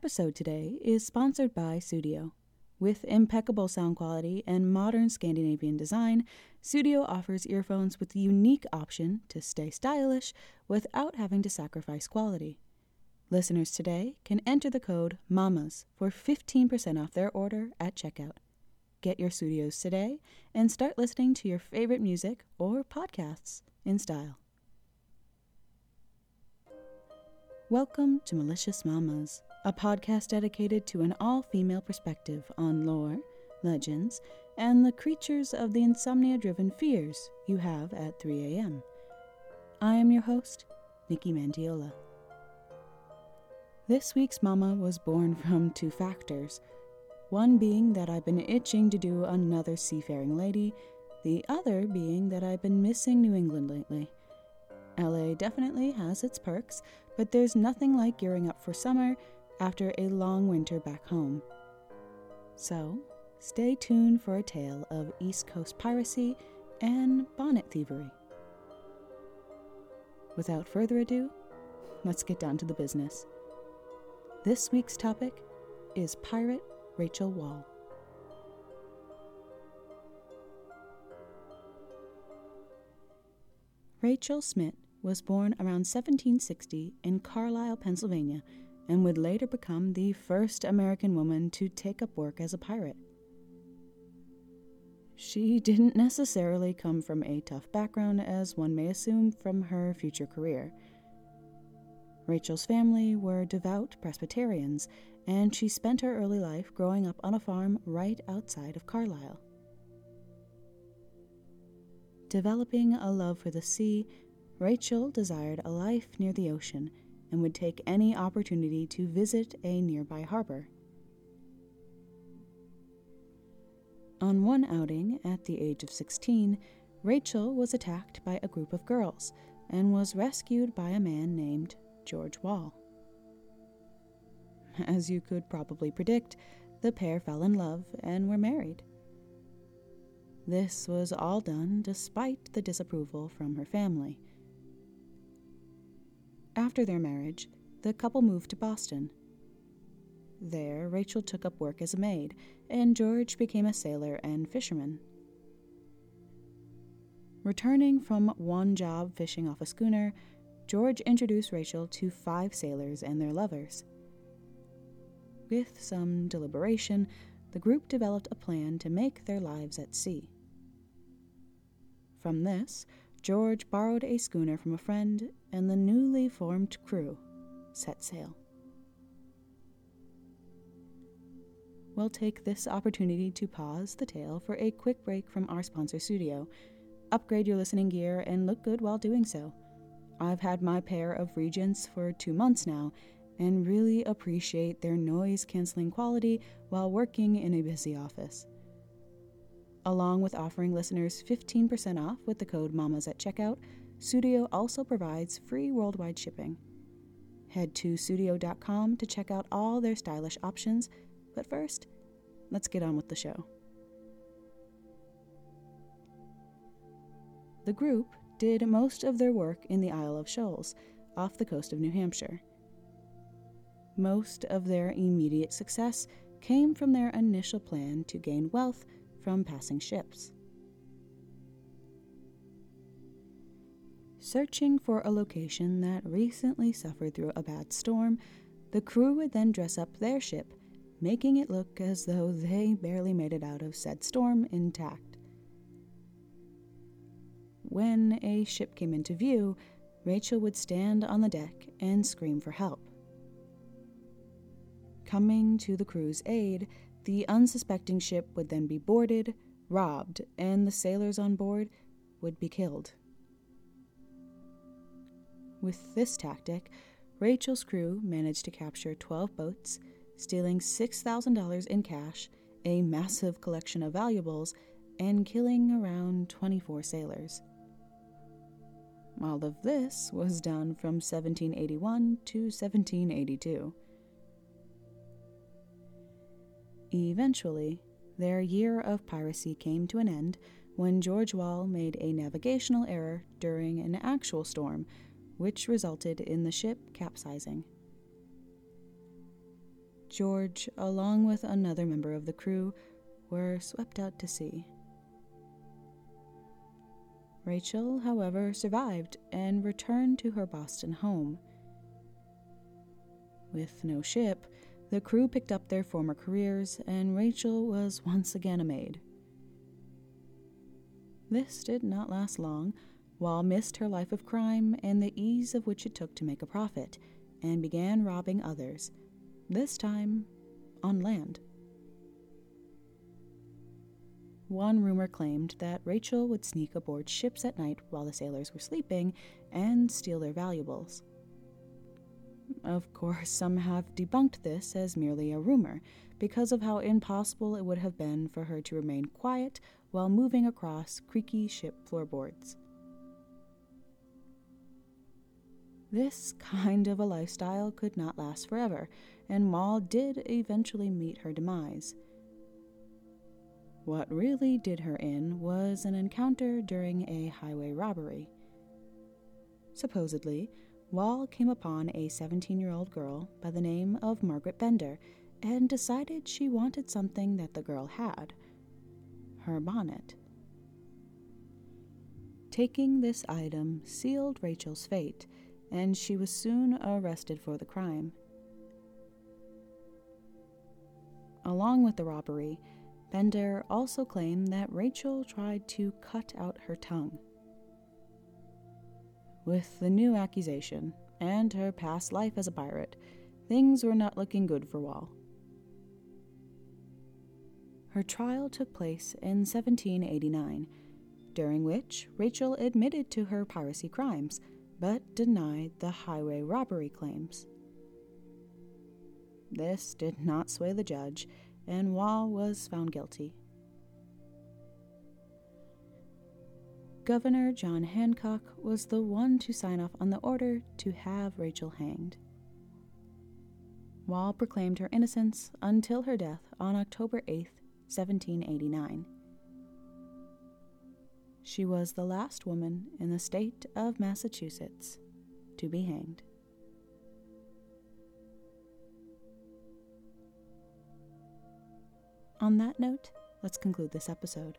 episode today is sponsored by Sudio. With impeccable sound quality and modern Scandinavian design, Sudio offers earphones with the unique option to stay stylish without having to sacrifice quality. Listeners today can enter the code MAMAS for 15% off their order at checkout. Get your Sudios today and start listening to your favorite music or podcasts in style. Welcome to Malicious Mamas, a podcast dedicated to an all female perspective on lore, legends, and the creatures of the insomnia driven fears you have at 3 a.m. I am your host, Nikki Mandiola. This week's mama was born from two factors one being that I've been itching to do another seafaring lady, the other being that I've been missing New England lately. LA definitely has its perks, but there's nothing like gearing up for summer after a long winter back home. So, stay tuned for a tale of East Coast piracy and bonnet thievery. Without further ado, let's get down to the business. This week's topic is Pirate Rachel Wall. Rachel Smith was born around 1760 in Carlisle, Pennsylvania, and would later become the first American woman to take up work as a pirate. She didn't necessarily come from a tough background, as one may assume from her future career. Rachel's family were devout Presbyterians, and she spent her early life growing up on a farm right outside of Carlisle. Developing a love for the sea, Rachel desired a life near the ocean and would take any opportunity to visit a nearby harbor. On one outing, at the age of 16, Rachel was attacked by a group of girls and was rescued by a man named George Wall. As you could probably predict, the pair fell in love and were married. This was all done despite the disapproval from her family after their marriage, the couple moved to Boston. There, Rachel took up work as a maid, and George became a sailor and fisherman. Returning from one job fishing off a schooner, George introduced Rachel to five sailors and their lovers. With some deliberation, the group developed a plan to make their lives at sea. From this, George borrowed a schooner from a friend, and the newly formed crew set sail. We'll take this opportunity to pause the tale for a quick break from our sponsor Sudio. Upgrade your listening gear and look good while doing so. I've had my pair of Regents for two months now and really appreciate their noise canceling quality while working in a busy office. Along with offering listeners 15% off with the code MAMAS at checkout, Sudio also provides free worldwide shipping. Head to sudio.com to check out all their stylish options, but first, let's get on with the show. The group did most of their work in the Isle of Shoals, off the coast of New Hampshire. Most of their immediate success came from their initial plan to gain wealth from passing ships. Searching for a location that recently suffered through a bad storm, the crew would then dress up their ship, making it look as though they barely made it out of said storm intact. When a ship came into view, Rachel would stand on the deck and scream for help. Coming to the crew's aid, the unsuspecting ship would then be boarded, robbed, and the sailors on board would be killed. With this tactic, Rachel's crew managed to capture 12 boats, stealing $6,000 in cash, a massive collection of valuables, and killing around 24 sailors. All of this was done from 1781 to 1782. Eventually, their year of piracy came to an end when George Wall made a navigational error during an actual storm, which resulted in the ship capsizing. George, along with another member of the crew, were swept out to sea. Rachel, however, survived and returned to her Boston home. With no ship, the crew picked up their former careers, and Rachel was once again a maid. This did not last long. Wall missed her life of crime and the ease of which it took to make a profit, and began robbing others, this time on land. One rumor claimed that Rachel would sneak aboard ships at night while the sailors were sleeping and steal their valuables. Of course, some have debunked this as merely a rumor because of how impossible it would have been for her to remain quiet while moving across creaky ship floorboards. This kind of a lifestyle could not last forever, and Wall did eventually meet her demise. What really did her in was an encounter during a highway robbery. Supposedly, Wall came upon a 17 year old girl by the name of Margaret Bender and decided she wanted something that the girl had her bonnet. Taking this item sealed Rachel's fate, and she was soon arrested for the crime. Along with the robbery, Bender also claimed that Rachel tried to cut out her tongue. With the new accusation and her past life as a pirate, things were not looking good for Wall. Her trial took place in 1789, during which Rachel admitted to her piracy crimes but denied the highway robbery claims. This did not sway the judge, and Wall was found guilty. Governor John Hancock was the one to sign off on the order to have Rachel hanged. Wall proclaimed her innocence until her death on October 8, 1789. She was the last woman in the state of Massachusetts to be hanged. On that note, let's conclude this episode.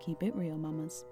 keep it real, mamas.